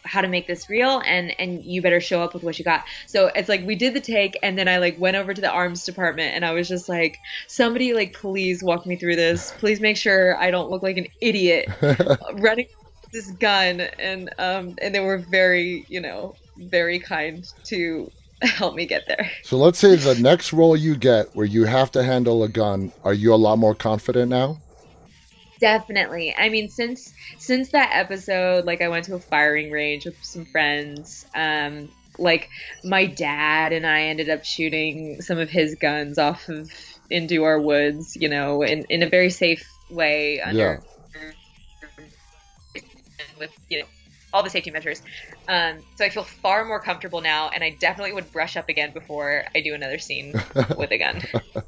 how to make this real and and you better show up with what you got. So it's like we did the take and then i like went over to the arms department and i was just like somebody like please walk me through this. Please make sure i don't look like an idiot running this gun. And um and they were very you know very kind to help me get there. So let's say the next role you get where you have to handle a gun, are you a lot more confident now? Definitely. I mean since since that episode like i went to a firing range with some friends um like my dad and i ended up shooting some of his guns off of into our woods you know in in a very safe way under with you know all the safety measures um so i feel far more comfortable now and i definitely would brush up again before i do another scene with a gun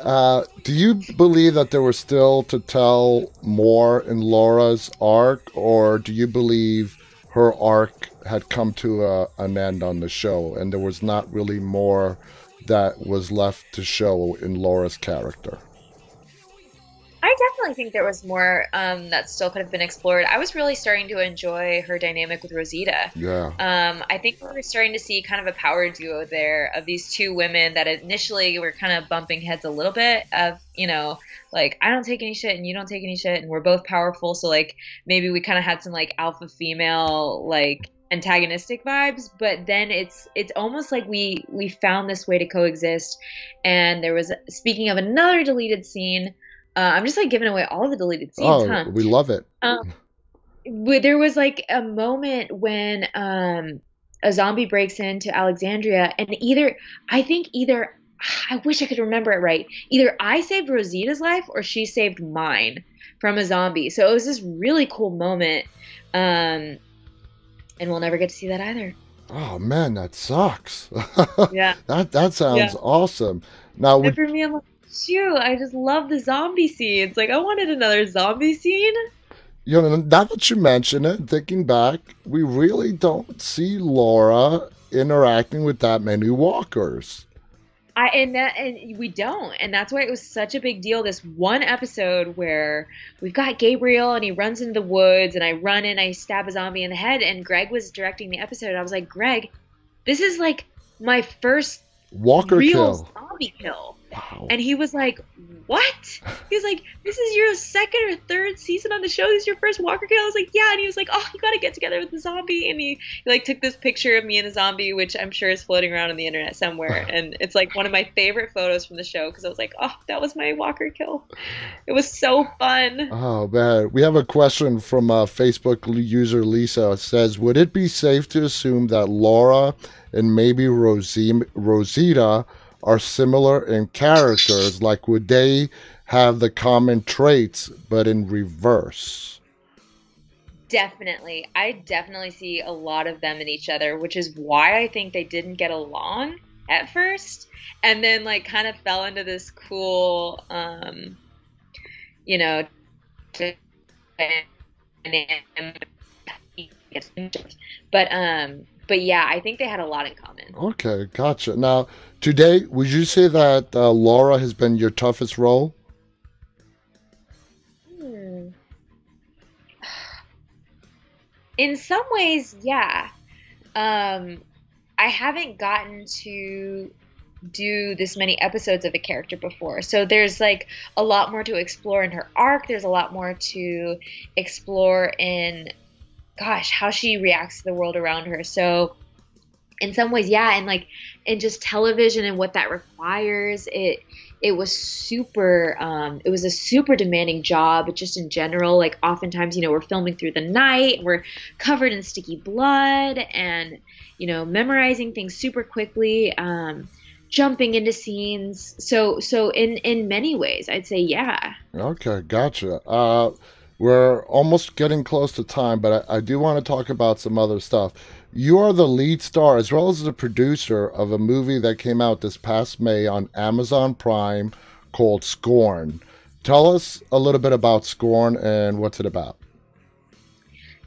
Uh, do you believe that there was still to tell more in Laura's arc, or do you believe her arc had come to a, an end on the show and there was not really more that was left to show in Laura's character? I definitely think there was more um, that still could have been explored. I was really starting to enjoy her dynamic with Rosita. Yeah. Um, I think we were starting to see kind of a power duo there of these two women that initially were kind of bumping heads a little bit of, you know, like I don't take any shit and you don't take any shit and we're both powerful. So like maybe we kind of had some like alpha female like antagonistic vibes but then it's it's almost like we we found this way to coexist and there was speaking of another deleted scene uh, i'm just like giving away all the deleted scenes Oh, huh we love it. um, there was like a moment when um, a zombie breaks into Alexandria, and either I think either I wish I could remember it right. Either I saved Rosita's life or she saved mine from a zombie. So it was this really cool moment, um, and we'll never get to see that either. Oh man, that sucks. Yeah. that that sounds Yeah. awesome. Now, would, for me, I'm like, shoot, I just love the zombie scenes. Like I wanted another zombie scene. you know, now that you mention it, thinking back, we really don't see Laura interacting with that many walkers. I and that and we don't, and that's why it was such a big deal. This one episode where we've got Gabriel and he runs into the woods, and I run in, I stab a zombie in the head, and Greg was directing the episode. I was like, Greg, this is like my first Walker real kill. zombie kill, Wow. and he was like, What? He was like, This is your second or third season on the show. This is your first Walker kill. I was like, Yeah, and he was like, Oh, you got to get together with the zombie, and he, he like took this picture of me and the zombie, which I'm sure is floating around on the internet somewhere, and it's like one of my favorite photos from the show because I was like, Oh, that was my Walker kill. It was so fun. Oh man, we have a question from uh, Facebook user Lisa. It says, "Would it be safe to assume that Laura and maybe Rosie, Rosita are similar in characters? Like, would they have the common traits, but in reverse?" Definitely. I definitely see a lot of them in each other, which is why I think they didn't get along at first and then like kind of fell into this cool um you know but um but yeah, I think they had a lot in common. Okay, gotcha. Now, today, would you say that uh, Laura has been your toughest role? Hmm. In some ways, yeah. Um, I haven't gotten to do this many episodes of a character before. So there's like a lot more to explore in her arc. There's a lot more to explore in, gosh, how she reacts to the world around her. So in some ways, yeah, and like in just television and what that requires, it it was super um, it was a super demanding job just in general like oftentimes you know we're filming through the night we're covered in sticky blood and you know memorizing things super quickly um, jumping into scenes so so in in many ways i'd say yeah Okay, gotcha. Uh, we're almost getting close to time, but I, I do want to talk about some other stuff. You are the lead star as well as the producer of a movie that came out this past May on Amazon Prime called Scorn. Tell us a little bit about Scorn and what's it about.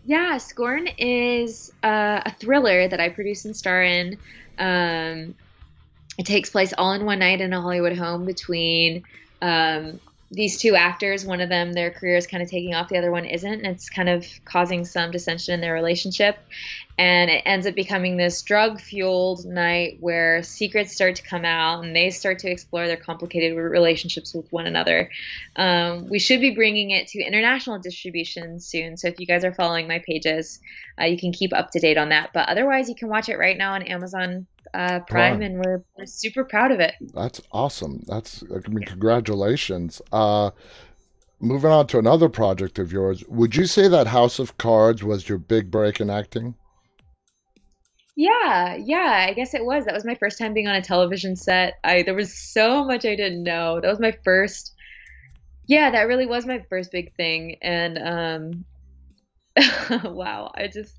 Yeah, Scorn is uh, a thriller that I produce and star in. Um, it takes place all in one night in a Hollywood home between um, these two actors. One of them, their career is kind of taking off, the other one isn't. And it's kind of causing some dissension in their relationship. And it ends up becoming this drug fueled night where secrets start to come out and they start to explore their complicated relationships with one another. Um, we should be bringing it to international distribution soon. So if you guys are following my pages, uh, you can keep up to date on that. But otherwise, you can watch it right now on Amazon uh, Prime, Prime. and we're, we're super proud of it. That's awesome. That's I mean, congratulations. Uh, moving on to another project of yours, would you say that House of Cards was your big break in acting? Yeah, yeah, I guess it was. That was my first time being on a television set. I there was so much I didn't know. That was my first Yeah, that really was my first big thing and um wow, I just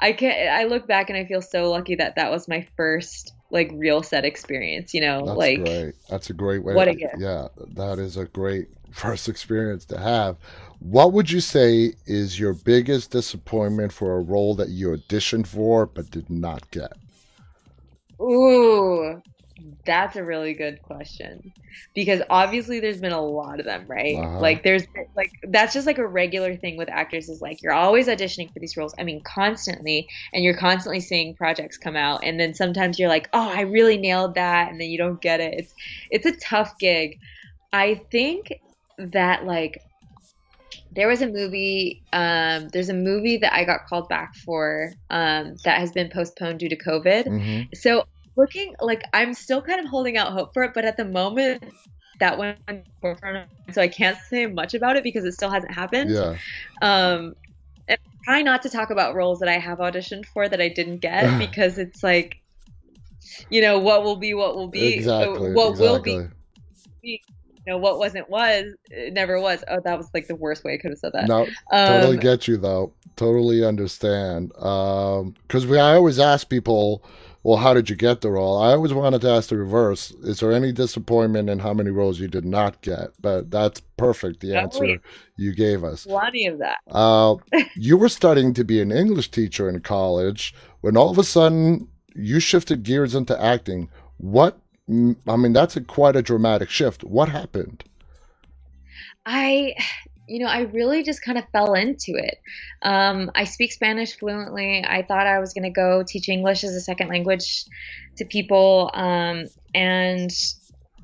I can't I look back and I feel so lucky that that was my first like real set experience, you know, That's like great. That's a great way. What a gift. Yeah, that is a great first experience to have. What would you say is your biggest disappointment for a role that you auditioned for but did not get? Ooh, that's a really good question. Because obviously there's been a lot of them, right? Uh-huh. Like there's like that's just like a regular thing with actors is like you're always auditioning for these roles. I mean, constantly and you're constantly seeing projects come out and then sometimes you're like, "Oh, I really nailed that." And then you don't get it. It's it's a tough gig. I think that like there was a movie um there's a movie that I got called back for um that has been postponed due to COVID. hmm So looking like I'm still kind of holding out hope for it, but at the moment that one so I can't say much about it because it still hasn't happened. Yeah. Um and I try not to talk about roles that I have auditioned for that I didn't get because it's like you know what will be what will be Exactly. what will be you know what wasn't was it never was oh that was like the worst way I could have said that No, um, totally get you though. Totally understand. Um, because we I always ask people, well, how did you get the role? I always wanted to ask the reverse. Is there any disappointment in how many roles you did not get? But that's perfect. The answer you gave us. plenty of that Uh, you were studying to be an English teacher in college when all of a sudden you shifted gears into acting. What? I mean, that's a, quite a dramatic shift. What happened? I, you know, I really just kind of fell into it. Um, I speak Spanish fluently. I thought I was going to go teach English as a second language to people. Um, and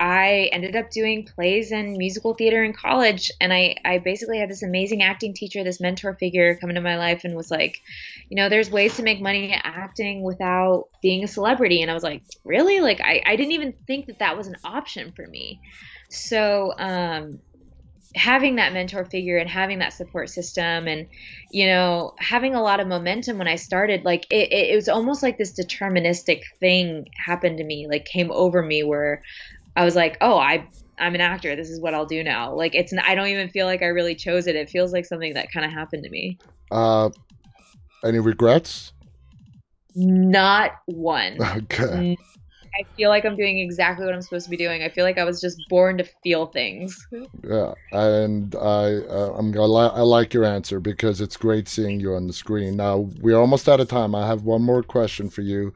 I ended up doing plays and musical theater in college. And I, I basically had this amazing acting teacher, this mentor figure come into my life and was like, you know, there's ways to make money acting without being a celebrity. And I was like, really? Like, I, I didn't even think that that was an option for me. So, um, having that mentor figure and having that support system and you know having a lot of momentum when i started like it, it, was almost like this deterministic thing happened to me like came over me where i was like oh i i'm an actor. This is what i'll do now. Like it's i don't even feel like i really chose it. It feels like something that kind of happened to me. Uh, any regrets? not one. Okay. I feel like i'm doing exactly what i'm supposed to be doing i feel like i was just born to feel things Yeah, and I uh, I'm I, li- I like your answer because it's great seeing you on the screen. Now we're almost out of time. I have one more question for you.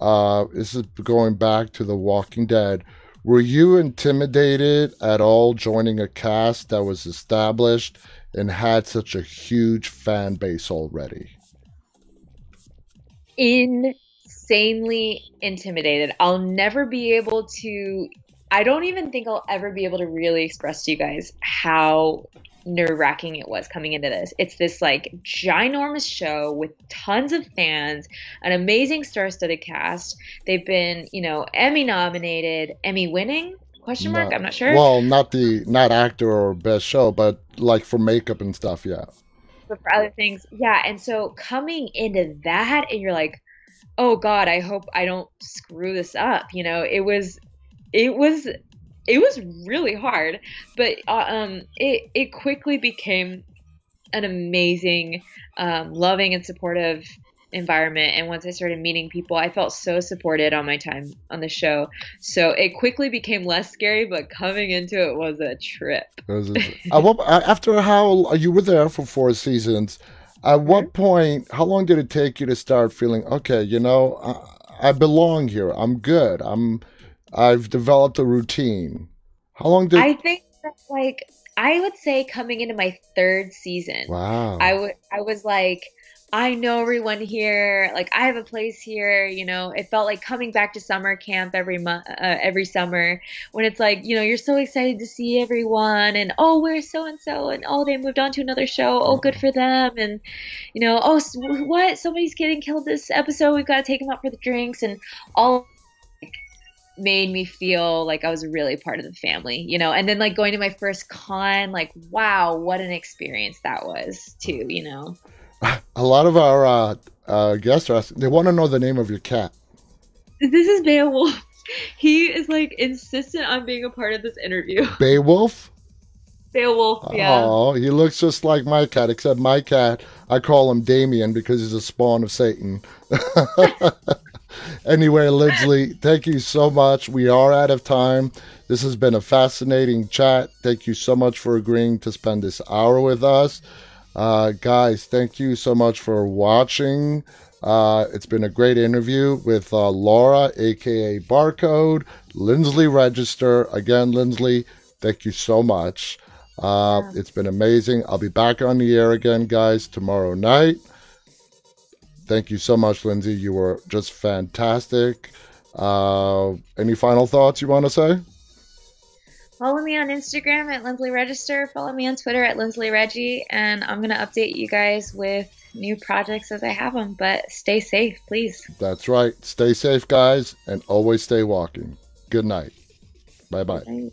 Uh, this is going back to The Walking Dead. Were you intimidated at all joining a cast that was established and had such a huge fan base already? Insanely intimidated. I'll never be able to. I don't even think I'll ever be able to really express to you guys how nerve wracking it was coming into this. It's this like ginormous show with tons of fans, an amazing star studded cast. They've been, you know, Emmy nominated, Emmy winning? Question mark? I'm not sure. Well, not the not actor or best show, but like for makeup and stuff. Yeah. but for other things, yeah. And so coming into that, and you're like, oh God, I hope I don't screw this up. You know, it was, it was, it was really hard, but uh, um, it it quickly became an amazing, um, loving and supportive environment. And once I started meeting people, I felt so supported on my time on the show. So it quickly became less scary, but coming into it was a trip. At what, after how you were there for four seasons, at what point? How long did it take you to start feeling okay? You know, I, I belong here. I'm good. I'm. I've developed a routine. How long did? I think that like I would say coming into my third season, wow. I would I was like I know everyone here. Like I have a place here. You know, it felt like coming back to summer camp every month, uh, every summer when it's like you know you're so excited to see everyone and oh where's so and so and oh they moved on to another show. Oh good for them and you know oh what somebody's getting killed this episode. We've got to take them out for the drinks and all made me feel like I was really part of the family, you know. And then like going to my first con, like wow, what an experience that was too, you know. A lot of our uh, uh, guests are asking, they want to know the name of your cat. This is Beowulf. He is like insistent on being a part of this interview. Beowulf. Beowulf, yeah. Oh, he looks just like my cat, except my cat, I call him Damien because he's a spawn of Satan. anyway, Lindsley, thank you so much. We are out of time. This has been a fascinating chat. Thank you so much for agreeing to spend this hour with us. Uh, guys, thank you so much for watching. Uh, it's been a great interview with uh, Laura, aka Barcode, Lindsley Register. Again, Lindsley, thank you so much. Uh, It's been amazing. I'll be back on the air again, guys, tomorrow night. Thank you so much, Lindsay. You were just fantastic. Uh, any final thoughts you want to say? Follow me on Instagram at Lindsley Register. Follow me on Twitter at Lindsley Reggie, and I'm gonna update you guys with new projects as I have them. But stay safe, please. That's right. Stay safe, guys, and always stay walking. Good night. Bye. Bye.